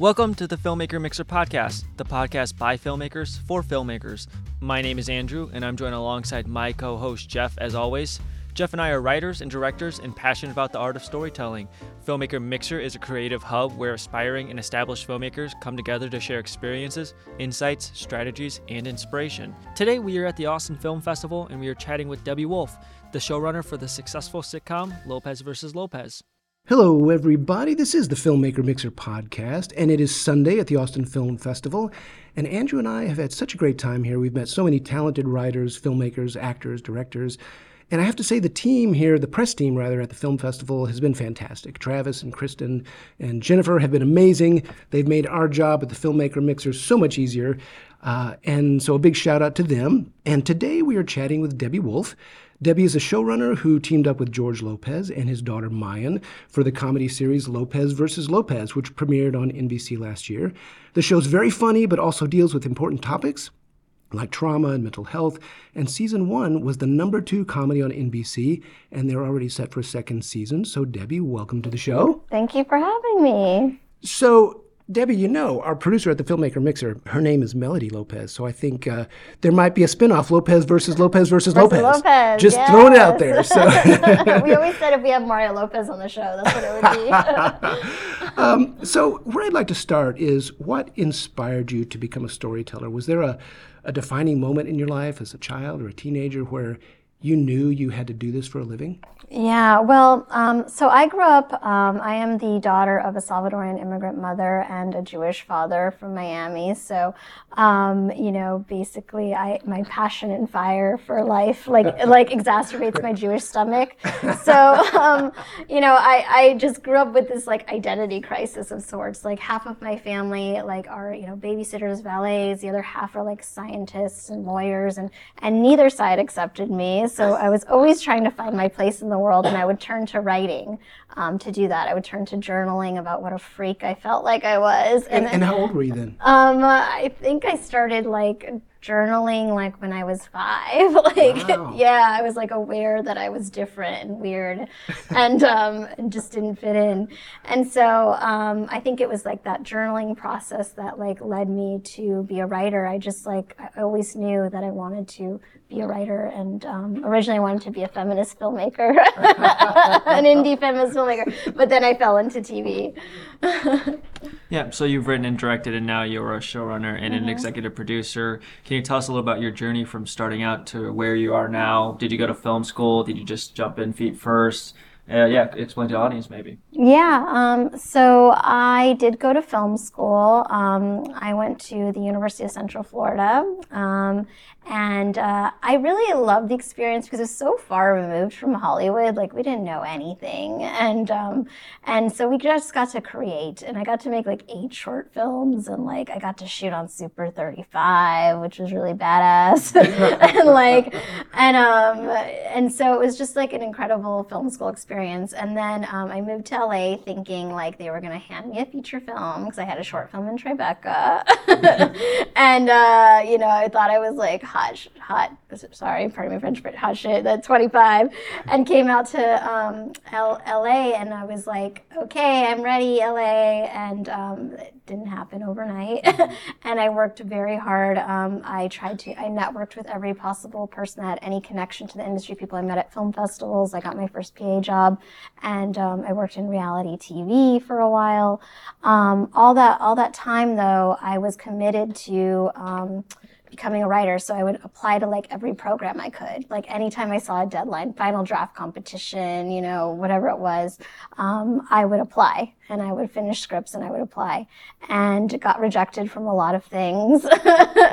Welcome to the Filmmaker Mixer Podcast, the podcast by filmmakers for filmmakers. My name is Andrew, and I'm joined alongside my co host Jeff, as always. Jeff and I are writers and directors and passionate about the art of storytelling. Filmmaker Mixer is a creative hub where aspiring and established filmmakers come together to share experiences, insights, strategies, and inspiration. Today, we are at the Austin Film Festival and we are chatting with Debby Wolfe, the showrunner for the successful sitcom Lopez vs. Lopez. Hello, everybody. This is the Filmmaker Mixer podcast, and it is Sunday at the Austin Film Festival. And Andrew and I have had such a great time here. We've met so many talented writers, filmmakers, actors, directors. And I have to say, the team here, the press team rather, at the film festival has been fantastic. Travis and Kristen and Jennifer have been amazing. They've made our job at the Filmmaker Mixer so much easier. Uh, and so a big shout out to them. And today we are chatting with Debby Wolfe. Debby is a showrunner who teamed up with George Lopez and his daughter Mayan for the comedy series Lopez vs. Lopez, which premiered on NBC last year. The show's very funny, but also deals with important topics like trauma and mental health. And season one was the number two comedy on NBC, and they're already set for a second season. So, Debby, welcome to the show. Thank you for having me. So, Debby, you know, our producer at the Filmmaker Mixer, her name is Melody Lopez. So I think uh, there might be a spinoff Lopez versus Lopez versus, versus Lopez. Lopez. Just yes. throwing it out there. So we always said if we have Mario Lopez on the show, that's what it would be. um, so where I'd like to start is what inspired you to become a storyteller? Was there a, a defining moment in your life as a child or a teenager where you knew you had to do this for a living? Yeah, well, um, so I grew up, um, I am the daughter of a Salvadoran immigrant mother and a Jewish father from Miami. So, um, you know, basically I, my passion and fire for life, like, like exacerbates my Jewish stomach. So, um, you know, I, I just grew up with this like identity crisis of sorts. Like half of my family, like are, you know, babysitters, valets, the other half are like scientists and lawyers and, and neither side accepted me. So I was always trying to find my place in the world and I would turn to writing um, to do that. I would turn to journaling about what a freak I felt like I was. And, and, and how old were you then? Um, I think I started like journaling like when I was five. like, wow. yeah, I was like aware that I was different and weird and um, just didn't fit in. And so um, I think it was like that journaling process that like led me to be a writer. I just like, I always knew that I wanted to be a writer and um, originally I wanted to be a feminist filmmaker, an indie feminist filmmaker, but then I fell into TV. yeah, so you've written and directed and now you're a showrunner and mm-hmm. an executive producer. Can you tell us a little about your journey from starting out to where you are now? Did you go to film school? Did you just jump in feet first? Uh, yeah, explain to the audience maybe. Yeah, um, so I did go to film school. Um, I went to the University of Central Florida, um, and uh, I really loved the experience because it's so far removed from Hollywood. Like we didn't know anything, and um, and so we just got to create. And I got to make like eight short films, and like I got to shoot on Super 35, which was really badass. and like, and um, and so it was just like an incredible film school experience. And then um, I moved to LA thinking like they were gonna hand me a feature film because I had a short film in Tribeca, and uh, you know I thought I was like hot, hot, sorry, pardon my French, but hot shit at 25, and came out to um, L- LA, and I was like, okay, I'm ready, LA, and um, didn't happen overnight, and I worked very hard. Um, I tried to, I networked with every possible person that had any connection to the industry, people I met at film festivals. I got my first PA job, and um, I worked in reality TV for a while. Um, all that, all that time though, I was committed to um, becoming a writer. So I would apply to like every program I could. Like anytime I saw a deadline, final draft competition, you know, whatever it was, um, I would apply and I would finish scripts and I would apply and got rejected from a lot of things.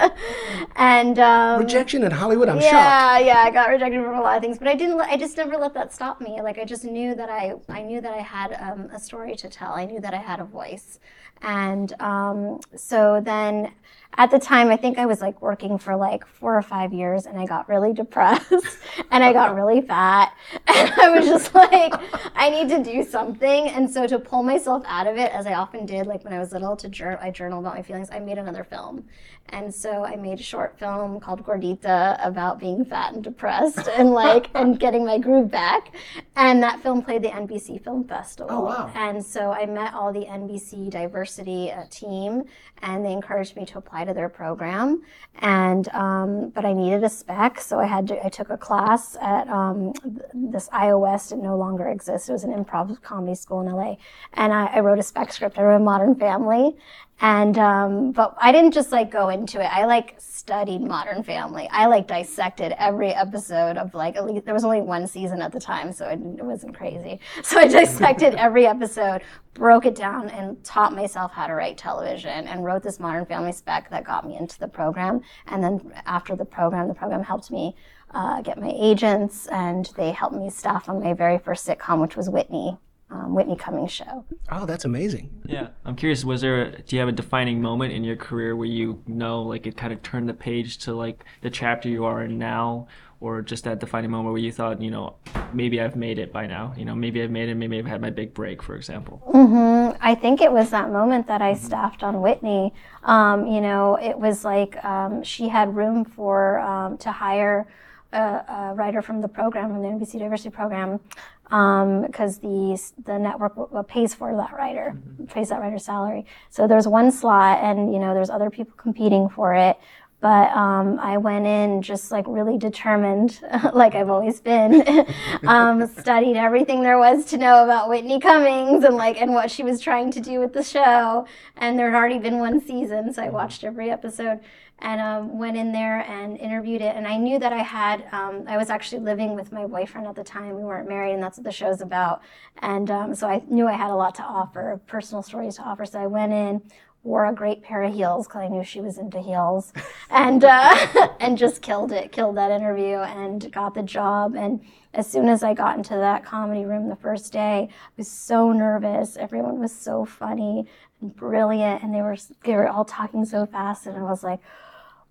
and um, rejection in Hollywood, I'm yeah, shocked. Yeah, yeah, I got rejected from a lot of things, but I didn't. I just never let that stop me. Like I just knew that I, I knew that I had um, a story to tell. I knew that I had a voice, and um, so then at the time, I think I was like working working for like four or five years and I got really depressed and I got really fat. And I was just like, I need to do something. And so to pull myself out of it, as I often did, like when I was little, to journal, I journal about my feelings, I made another film. And so I made a short film called Gordita about being fat and depressed and like and getting my groove back. And that film played the NBC Film Festival. Oh, wow. And so I met all the NBC diversity uh, team, and they encouraged me to apply to their program. And um, but I needed a spec, so I had to. I took a class at um, this iOS. It no longer exists. It was an improv comedy school in LA, and I, I wrote a spec script. I wrote Modern Family, and um, but I didn't just like go into it. I like studied Modern Family. I like dissected every episode of like at least there was only one season at the time, so it, it wasn't crazy. So I dissected every episode, broke it down, and taught myself how to write television, and wrote this Modern Family spec that got me into the program. And then after the program, the program helped me. Uh, get my agents, and they helped me staff on my very first sitcom, which was Whitney, um, Whitney Cummings show. Oh, that's amazing. Yeah, I'm curious. Was there? A, do you have a defining moment in your career where you know, like, it kind of turned the page to like the chapter you are in now, or just that defining moment where you thought, you know, maybe I've made it by now. You know, maybe I've made it. Maybe I've had my big break, for example. hmm I think it was that moment that I staffed on Whitney. Um, you know, it was like um, she had room for um, to hire a, a writer from the program, from the NBC Diversity program, because the the network pays for that writer, pays that writer's salary. So there's one slot, and you know, there's other people competing for it. But um, I went in just like really determined, like I've always been. um, studied everything there was to know about Whitney Cummings and like and what she was trying to do with the show. And there had already been one season, so I watched every episode and um, went in there and interviewed it. And I knew that I had. Um, I was actually living with my boyfriend at the time. We weren't married, and that's what the show's about. And um, so I knew I had a lot to offer, personal stories to offer. So I went in, wore a great pair of heels because I knew she was into heels, and uh, and just killed it, killed that interview, and got the job. And as soon as I got into that comedy room the first day, I was so nervous. Everyone was so funny and brilliant, and they were they were all talking so fast, and I was like,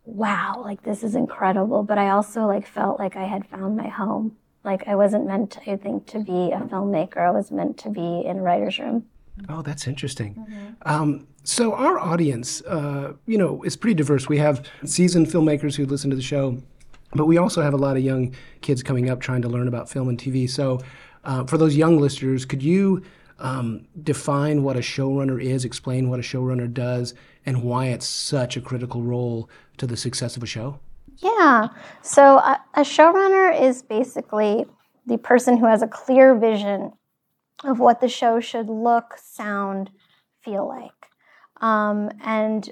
wow, like this is incredible. But I also like felt like I had found my home. Like I wasn't meant, to, I think, to be a filmmaker. I was meant to be in a writer's room. Oh, that's interesting. Um, so our audience, uh, you know, is pretty diverse. We have seasoned filmmakers who listen to the show, but we also have a lot of young kids coming up trying to learn about film and TV. So, uh, for those young listeners, could you um, define what a showrunner is, explain what a showrunner does, and why it's such a critical role to the success of a show? Yeah. So a, a showrunner is basically the person who has a clear vision of what the show should look, sound, feel like. Um, and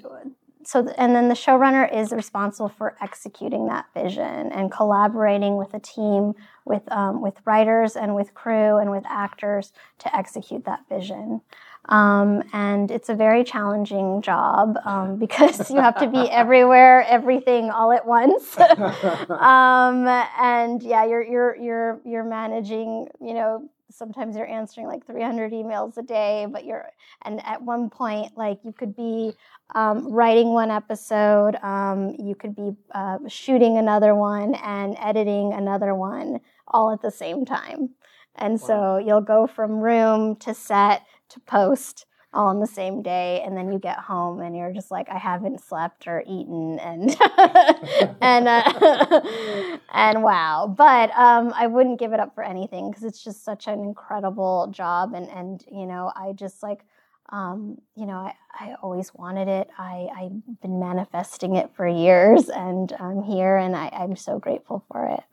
so, th- and then the showrunner is responsible for executing that vision and collaborating with a team, with um, with writers and with crew and with actors to execute that vision. Um, and it's a very challenging job um, because you have to be everywhere, everything, all at once. um, and yeah, you're you're you're you're managing, you know, sometimes you're answering like 300 emails a day but you're and at one point like you could be um, writing one episode um, you could be uh, shooting another one and editing another one all at the same time. And so you'll go from room to set to post all on the same day and then you get home and you're just like i haven't slept or eaten and and uh, and wow. But um, i wouldn't give it up for anything because it's just such an incredible job and and you know i just like um, you know I, I always wanted it. I, i've been manifesting it for years and i'm here and I, i'm so grateful for it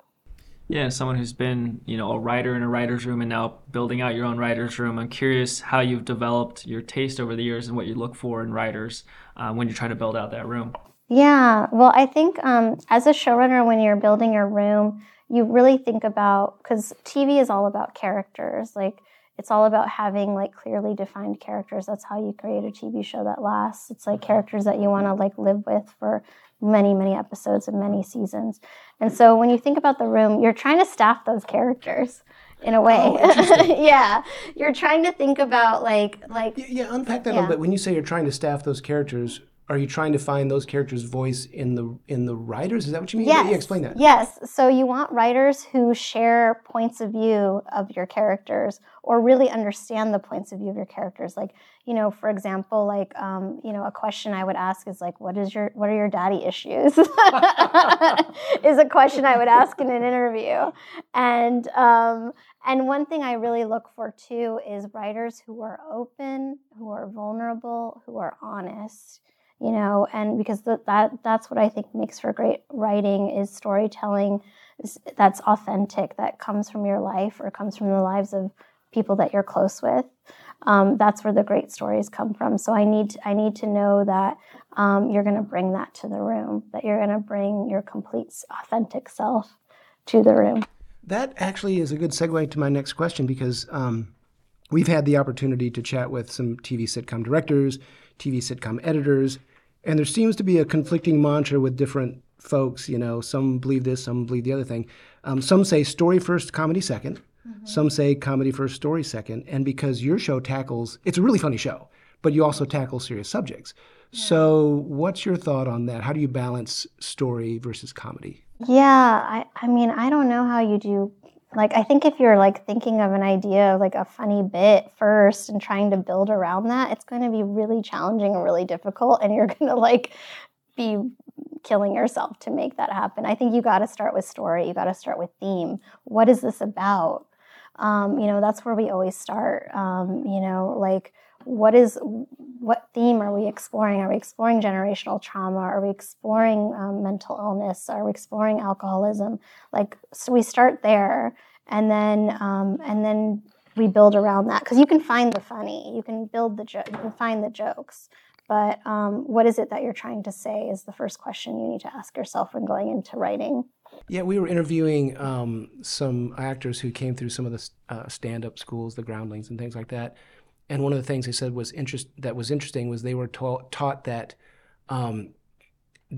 Yeah, someone who's been, you know, a writer in a writer's room and now building out your own writer's room. I'm curious how you've developed your taste over the years and what you look for in writers uh, when you're trying to build out that room. Yeah, well, I think um, as a showrunner, when you're building your room, you really think about because TV is all about characters. Like it's all about having like clearly defined characters. That's how you create a TV show that lasts. It's like mm-hmm. characters that you want to mm-hmm. like live with for many, many episodes and many seasons. And so when you think about the room, you're trying to staff those characters in a way. Oh, yeah, you're trying to think about like like Yeah, yeah unpack that a little bit. When you say you're trying to staff those characters, are you trying to find those characters' voice in the in the writers? Is that what you mean? Yes. Yeah, explain that. Yes. So you want writers who share points of view of your characters or really understand the points of view of your characters. Like, you know, for example, like, um, you know, a question I would ask is like, what is your, what are your daddy issues? is a question I would ask in an interview. And, um, and one thing I really look for too is writers who are open, who are vulnerable, who are honest you know and because that that's what i think makes for great writing is storytelling that's authentic that comes from your life or comes from the lives of people that you're close with. Um, that's where the great stories come from. So i need i need to know that um, you're going to bring that to the room that you're going to bring your complete authentic self to the room. That actually is a good segue to my next question because um, we've had the opportunity to chat with some tv sitcom directors tv sitcom editors and there seems to be a conflicting mantra with different folks. You know, some believe this, some believe the other thing. Um, some say story first, comedy 2nd mm-hmm. Some say comedy first, story second. And because your show tackles, it's a really funny show, but you also tackle serious subjects. Yeah. So, what's your thought on that? How do you balance story versus comedy? Yeah, I, I mean, I don't know how you do like i think if you're like thinking of an idea of like a funny bit first and trying to build around that it's going to be really challenging and really difficult and you're going to like be killing yourself to make that happen. I think you got to start with story you got to start with theme. What is this about? Um, you know that's where we always start. Um, you know like what is what theme are we exploring? Are we exploring generational trauma? Are we exploring um, mental illness? Are we exploring alcoholism? Like so we start there and then um, and then we build around that. Because you can find the funny. You can build the joke you can find the jokes. But um, what is it that you're trying to say is the first question you need to ask yourself when going into writing. Yeah, we were interviewing um, some actors who came through some of the uh, stand-up schools, the Groundlings, and things like that. And one of the things they said was interest that was interesting was they were ta- taught that um,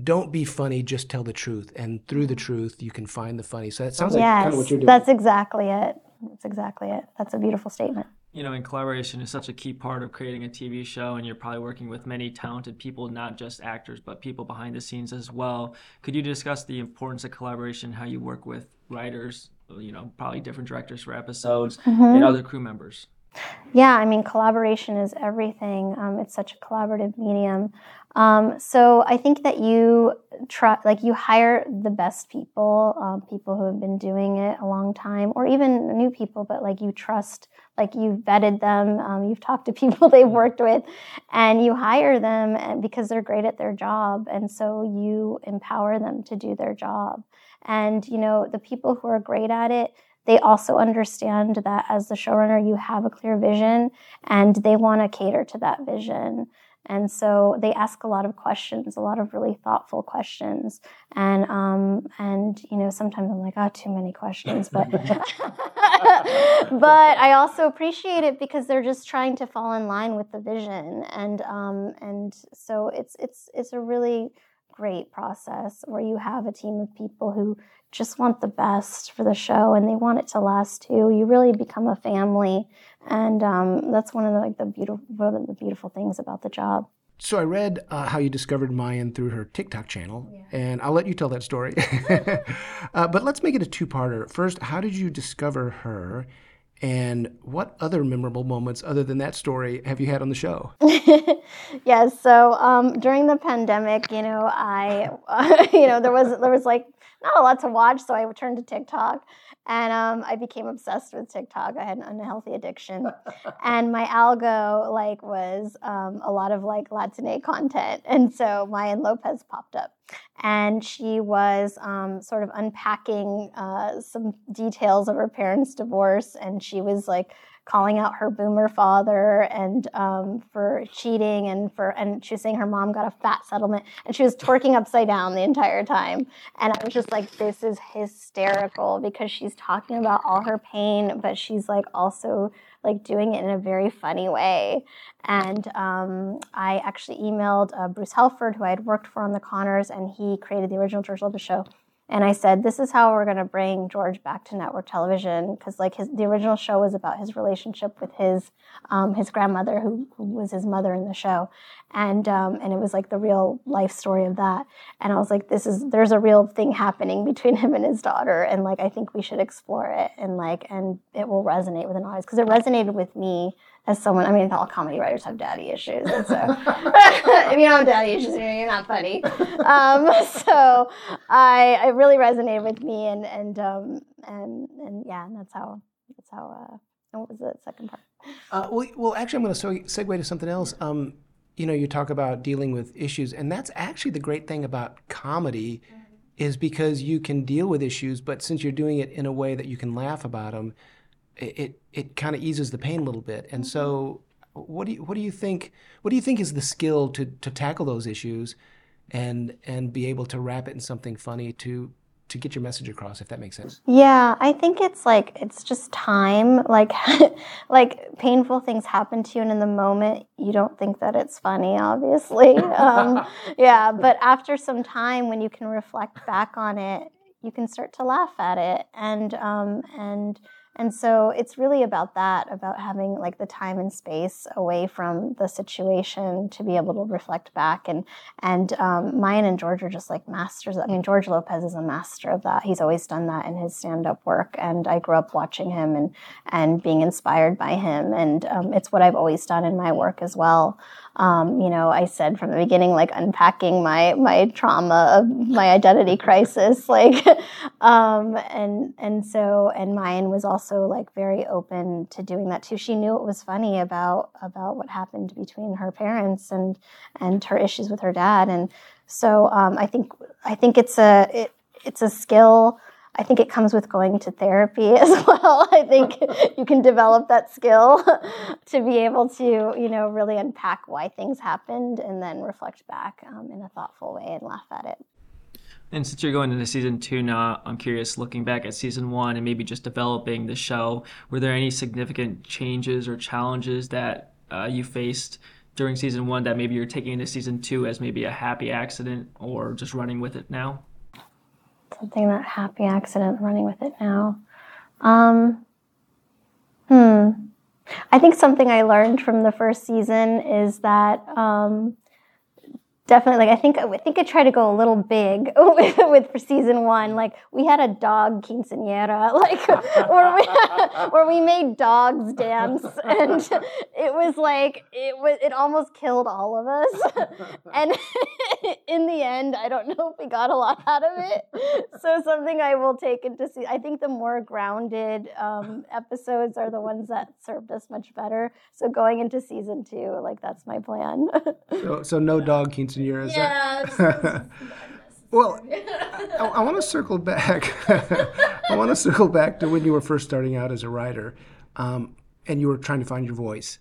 don't be funny, just tell the truth, and through the truth you can find the funny. So that sounds yes, like kind of what you're doing. That's exactly it. That's exactly it. That's a beautiful statement. You know, and collaboration is such a key part of creating a TV show, and you're probably working with many talented people, not just actors, but people behind the scenes as well. Could you discuss the importance of collaboration, how you work with writers, you know, probably different directors for episodes, mm-hmm. and other crew members? Yeah, I mean, collaboration is everything. Um, it's such a collaborative medium. Um, so I think that you try, like, you hire the best people, um, people who have been doing it a long time, or even new people, but like you trust, like you've vetted them, um, you've talked to people they've worked with, and you hire them because they're great at their job, and so you empower them to do their job. And you know, the people who are great at it they also understand that as the showrunner, you have a clear vision and they want to cater to that vision. And so they ask a lot of questions, a lot of really thoughtful questions. And um, and you know, sometimes I'm like, oh, too many questions, but but I also appreciate it because they're just trying to fall in line with the vision. And um, and so it's it's it's a really great process where you have a team of people who just want the best for the show and they want it to last too. You really become a family, and um, that's one of the, like the beautiful one of the beautiful things about the job. So I read uh, how you discovered Mayan through her TikTok channel, yeah. and I'll let you tell that story. uh, but let's make it a two-parter. First, how did you discover her? And what other memorable moments, other than that story, have you had on the show? yes. So um, during the pandemic, you know, I, uh, you know, there was there was like not a lot to watch, so I turned to TikTok, and um, I became obsessed with TikTok. I had an unhealthy addiction, and my algo like was um, a lot of like Latine content, and so Mayan Lopez popped up, and she was um, sort of unpacking uh, some details of her parents' divorce, and she was like calling out her boomer father and um, for cheating and for and she was saying her mom got a fat settlement and she was twerking upside down the entire time. And i was just like this is hysterical because she's talking about all her pain but she's like also like doing it in a very funny way. And um, i actually emailed uh, bruce helford who i had worked for on the conners and he created the original george lopez show and I said, "This is how we're going to bring George back to network television because, like, his the original show was about his relationship with his um, his grandmother, who, who, was his mother in the show, and um, and it was like the real life story of that. And I was like, this is there's a real thing happening between him and his daughter, and like I think we should explore it, and like and it will resonate with an audience because it resonated with me as someone, I mean, all comedy writers have daddy issues. And so if you don't have daddy issues, you're not funny. Um, so I, it really resonated with me, and and um, and and yeah, and that's how that's how. Uh, what was the second part? Uh, well, well, actually, I'm going to segue to something else. Um, you know, you talk about dealing with issues, and that's actually the great thing about comedy. Mm-hmm. Is because you can deal with issues, but since you're doing it in a way that you can laugh about them, it it, it kind of eases the pain a little bit. And mm-hmm. so, what do you what do you think? What do you think is the skill to to tackle those issues, and and be able to wrap it in something funny to to get your message across if that makes sense yeah i think it's like it's just time like like painful things happen to you and in the moment you don't think that it's funny obviously um, yeah but after some time when you can reflect back on it you can start to laugh at it and um, and and so it's really about that, about having like the time and space away from the situation to be able to reflect back. And and um, Mayan and George are just like masters. I mean, George Lopez is a master of that. He's always done that in his stand-up work, and I grew up watching him and and being inspired by him. And um, it's what I've always done in my work as well. Um, you know, I said from the beginning, like unpacking my my trauma of my identity crisis, like, um, and and so and Mayan was also like very open to doing that too. She knew it was funny about about what happened between her parents and and her issues with her dad, and so um, I think I think it's a it, it's a skill I think it comes with going to therapy as well. I think you can develop that skill to be able to, you know, really unpack why things happened and then reflect back um, in a thoughtful way and laugh at it. And since you're going into season two now, I'm curious, looking back at season one and maybe just developing the show, were there any significant changes or challenges that uh, you faced during season one that maybe you're taking into season two as maybe a happy accident or just running with it now? something that happy accident running with it now. Um, hmm. I think something I learned from the first season is that um, definitely like I think I think I tried to go a little big with, with for season one. Like we had a dog quinceanera, like where we where we made dogs dance, and it was like it was it almost killed all of us. and in the end, I don't know if we got a lot out of it. So something I will take into see. I think the more grounded um, episodes are the ones that served us much better. So going into season two, like that's my plan. so, so no dog quinceanera years. Yeah. well, I, I want to circle back. I want to circle back to when you were first starting out as a writer, um, and you were trying to find your voice.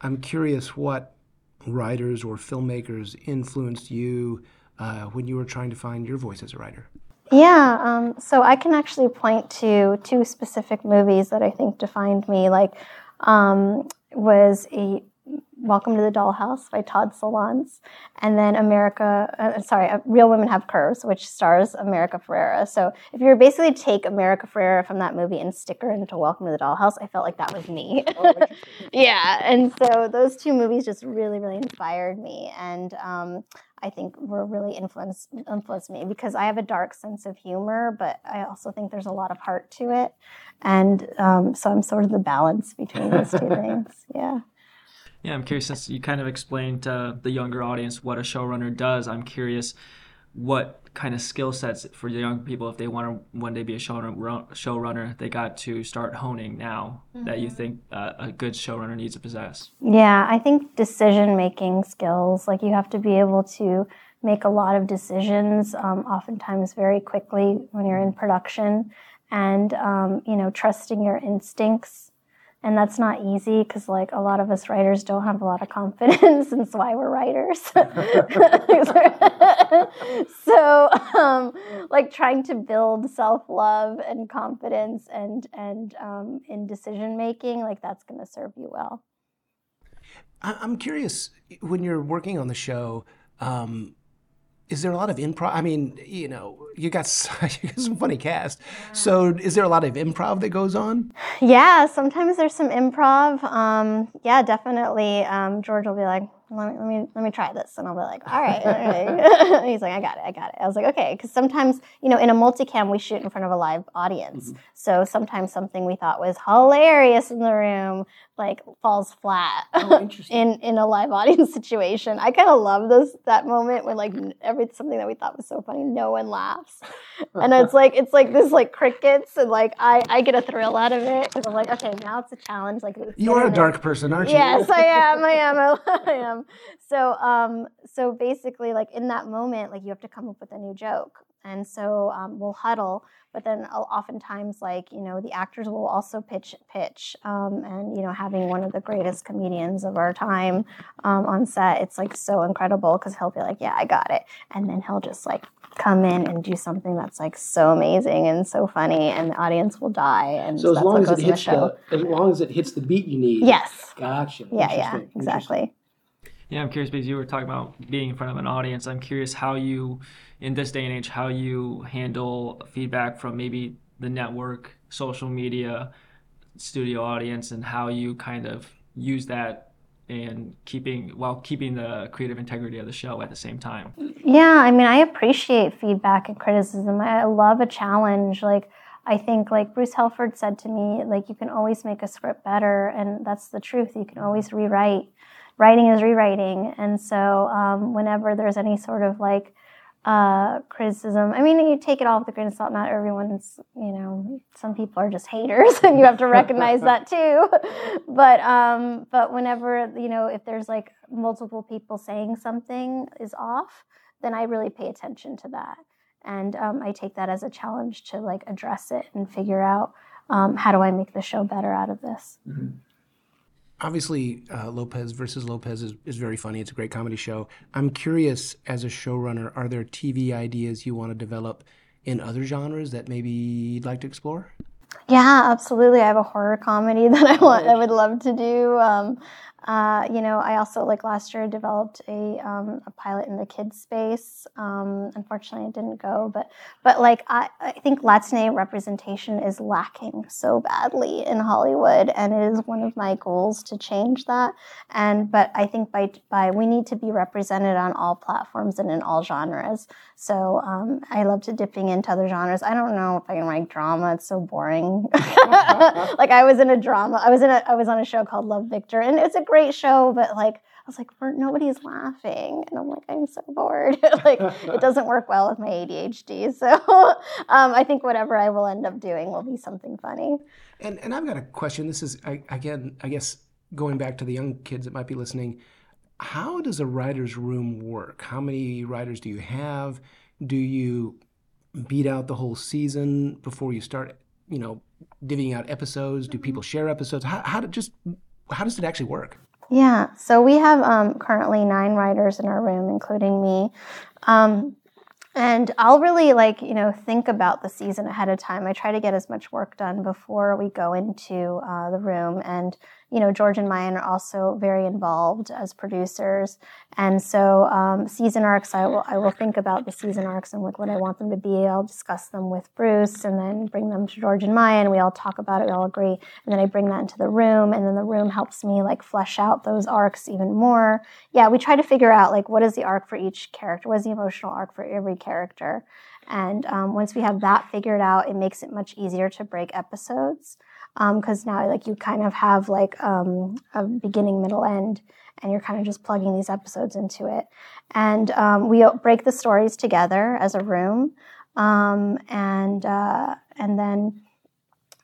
I'm curious what writers or filmmakers influenced you uh, when you were trying to find your voice as a writer. Yeah, um, so I can actually point to two specific movies that I think defined me. Like, um, was a Welcome to the Dollhouse by Todd Solondz, and then America, uh, sorry, uh, Real Women Have Curves, which stars America Ferrera. So if you were basically take America Ferrera from that movie and stick her into Welcome to the Dollhouse, I felt like that was me. Oh, yeah, and so those two movies just really, really inspired me, and um, I think were really influenced influenced me because I have a dark sense of humor, but I also think there's a lot of heart to it, and um, so I'm sort of the balance between those two things. Yeah. Yeah, I'm curious since you kind of explained to the younger audience what a showrunner does. I'm curious what kind of skill sets for the young people if they want to one day be a showrunner, showrunner they got to start honing now mm-hmm. that you mm-hmm. think uh, a good showrunner needs to possess. Yeah, I think decision making skills like you have to be able to make a lot of decisions, um, oftentimes very quickly when you're in production, and um, you know trusting your instincts and that's not easy because like a lot of us writers don't have a lot of confidence and that's why we're writers. So um, like trying to build self-love and confidence and and um, in decision making like that's going to serve you well. I'm curious when you're working on the show um, is there a lot of improv? I mean, you know, you got, you got some funny cast. So, is there a lot of improv that goes on? Yeah, sometimes there's some improv. Um, yeah, definitely. Um, George will be like, let me, let me let me try this. And i'll be like all right, all right. he's like i got it i got it. I was like okay. Because sometimes you know in a multicam we shoot in front of a live audience. Mm-hmm. so sometimes something we thought was hilarious in the room like falls flat oh, in in a live audience situation. I kind of love this that moment when like every something that we thought was so funny no one laughs. And it's like it's like this like crickets and like i i get a thrill out of it because i'm like okay now it's a challenge like you are a dark person aren't you? Yes i am i am i am so um, so basically, like in that moment, like you have to come up with a new joke, and so um, we'll huddle. But then oftentimes, like you know, the actors will also pitch pitch, um, and you know, having one of the greatest comedians of our time um, on set, it's like so incredible because he'll be like, "Yeah, I got it," and then he'll just like come in and do something that's like so amazing and so funny, and the audience will die. And so, as long as it hits the, the, as long as it hits the beat you need. Yes. Gotcha. Yeah. Yeah. Exactly. Yeah, I'm curious because you were talking about being in front of an audience. I'm curious how you, in this day and age, how you handle feedback from maybe the network, social media, studio audience, and how you kind of use that and keeping while keeping the creative integrity of the show at the same time. Yeah, I mean, I appreciate feedback and criticism. I love a challenge. Like I think like Bruce Helford said to me, like you can always make a script better, and that's the truth. You can always rewrite writing is rewriting. And so um, whenever there's any sort of like uh, criticism, I mean, you take it all with a grain of salt. Not everyone's, you know, some people are just haters, and you have to recognize that too. but um, but whenever you know, if there's like multiple people saying something is off, then I really pay attention to that, and um, I take that as a challenge to like address it and figure out um, how do I make the show better out of this. Mm-hmm obviously uh, Lopez versus Lopez is, is very funny. It's a great comedy show. I'm curious, as a showrunner, are there TV ideas you want to develop in other genres that maybe you'd like to explore? Yeah, absolutely. I have a horror comedy that I want. I would love to do. Um, uh, you know, I also like last year developed a, um, a pilot in the kids space. Um, unfortunately, it didn't go, but but like I, I think Latine representation is lacking so badly in Hollywood, and it is one of my goals to change that. And but I think by by we need to be represented on all platforms and in all genres. So um, I love to dipping into other genres. I don't know if I can write drama; it's so boring. like I was in a drama. I was in a I was on a show called Love Victor, and it's a great great show, but like I was like, nobody's laughing, and I'm like, I'm so bored. like it doesn't work well with my ADHD. So um, I think whatever I will end up doing will be something funny. And and I've got a question. This is I, again, I guess going back to the young kids that might be listening. How does a writer's room work? How many writers do you have? Do you beat out the whole season before you start? You know, divvying out episodes. Do people share episodes? How, how just how does it actually work? Yeah, so we have um, currently nine writers in our room, including me. Um, and I'll really like, you know, think about the season ahead of time. I try to get as much work done before we go into uh, the room. And you know, George and Mayan are also very involved as producers. And so, um, season arcs, I will, I will think about the season arcs and like what I want them to be. I'll discuss them with Bruce and then bring them to George and Mayan. We all talk about it, we all agree. And then I bring that into the room. And then the room helps me like flesh out those arcs even more. Yeah, we try to figure out like what is the arc for each character? What is the emotional arc for every character? And um, once we have that figured out, it makes it much easier to break episodes because um, now like you kind of have like um, a beginning, middle, end, and you're kind of just plugging these episodes into it. And um, we break the stories together as a room, um, and uh, and then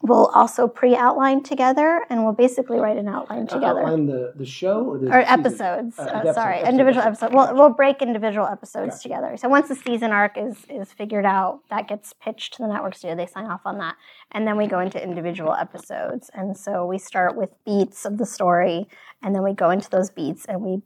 we'll also pre-outline together and we'll basically write an outline together. outline the, the show or the or episodes uh, uh, sorry episode, individual episodes. We'll, we'll break individual episodes gotcha. together. So once the season arc is is figured out that gets pitched to the network studio they sign off on that and then we go into individual episodes. And so we start with beats of the story and then we go into those beats and we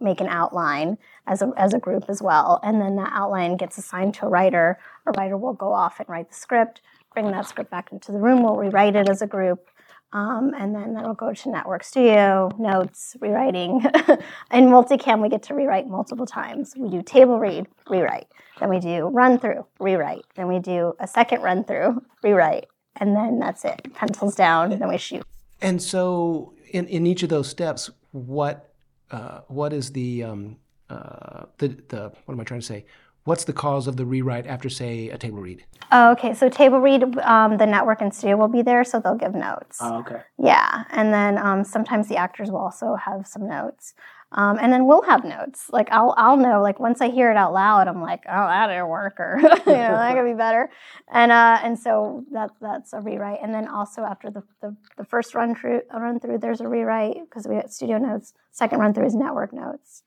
make an outline as a, as a group as well. And then that outline gets assigned to a writer. A writer will go off and write the script bring that script back into the room. We'll rewrite it as a group. Um, and then that'll go to Network Studio, notes, rewriting. In multicam, we get to rewrite multiple times. We do table read, rewrite. Then we do run through, rewrite. Then we do a second run through, rewrite. And then that's it. Pencils down, and then we shoot. And so, in, in each of those steps, what uh, what is the um, uh, the the what am I trying to say? What's the cause of the rewrite after, say, a table read? Oh, okay. So table read, um, the network and studio will be there, so they'll give notes. Oh, okay. Yeah, and then um, sometimes the actors will also have some notes, um, and then we'll have notes. Like I'll I'll know like once I hear it out loud, I'm like, oh, that didn't work, or you know that could be better, and uh, and so that that's a rewrite. And then also after the the, the first run through run through, there's a rewrite because we have studio notes. Second run through is network notes.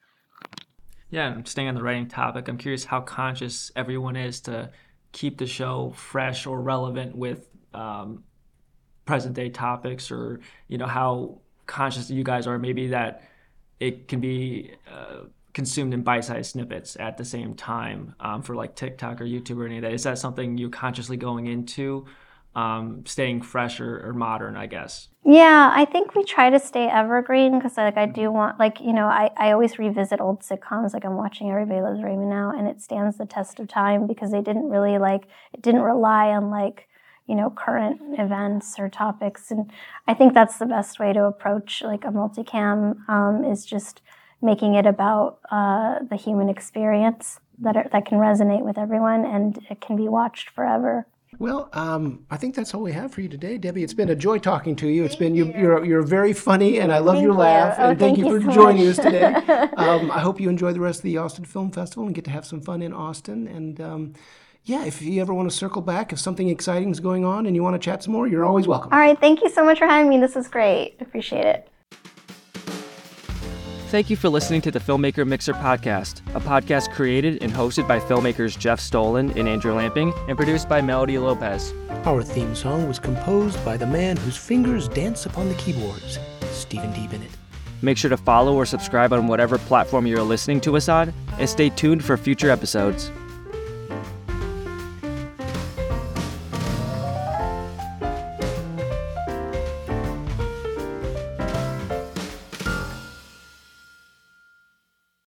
Yeah, and staying on the writing topic, I'm curious how conscious everyone is to keep the show fresh or relevant with um, present day topics, or you know how conscious you guys are maybe that it can be uh, consumed in bite-sized snippets at the same time um, for like TikTok or YouTube or any of that. Is that something you're consciously going into? Um, staying fresh or, or, modern, I guess. Yeah, I think we try to stay evergreen because like I do want like you know I, I always revisit old sitcoms like I'm watching Everybody Loves Raymond now and it stands the test of time because they didn't really like it didn't rely on like you know current events or topics and I think that's the best way to approach like a multicam um, is just making it about uh, the human experience that are, that can resonate with everyone and it can be watched forever. Well, um, I think that's all we have for you today, Debby. It's been a joy talking to you. It's thank been you. You're you're very funny, and I love thank your you. laugh. Oh, and thank, thank you, you for so joining much. us today. um, I hope you enjoy the rest of the Austin Film Festival and get to have some fun in Austin. And um, yeah, if you ever want to circle back, if something exciting is going on and you want to chat some more, you're always welcome. All right, thank you so much for having me. This is great. Appreciate it. Thank you for listening to the Filmmaker Mixer podcast, a podcast created and hosted by filmmakers Jeff Stolhand and Andrew Lamping and produced by Melody Lopez. Our theme song was composed by the man whose fingers dance upon the keyboards, Stephen D. Bennett. Make sure to follow or subscribe on whatever platform you're listening to us on, and stay tuned for future episodes.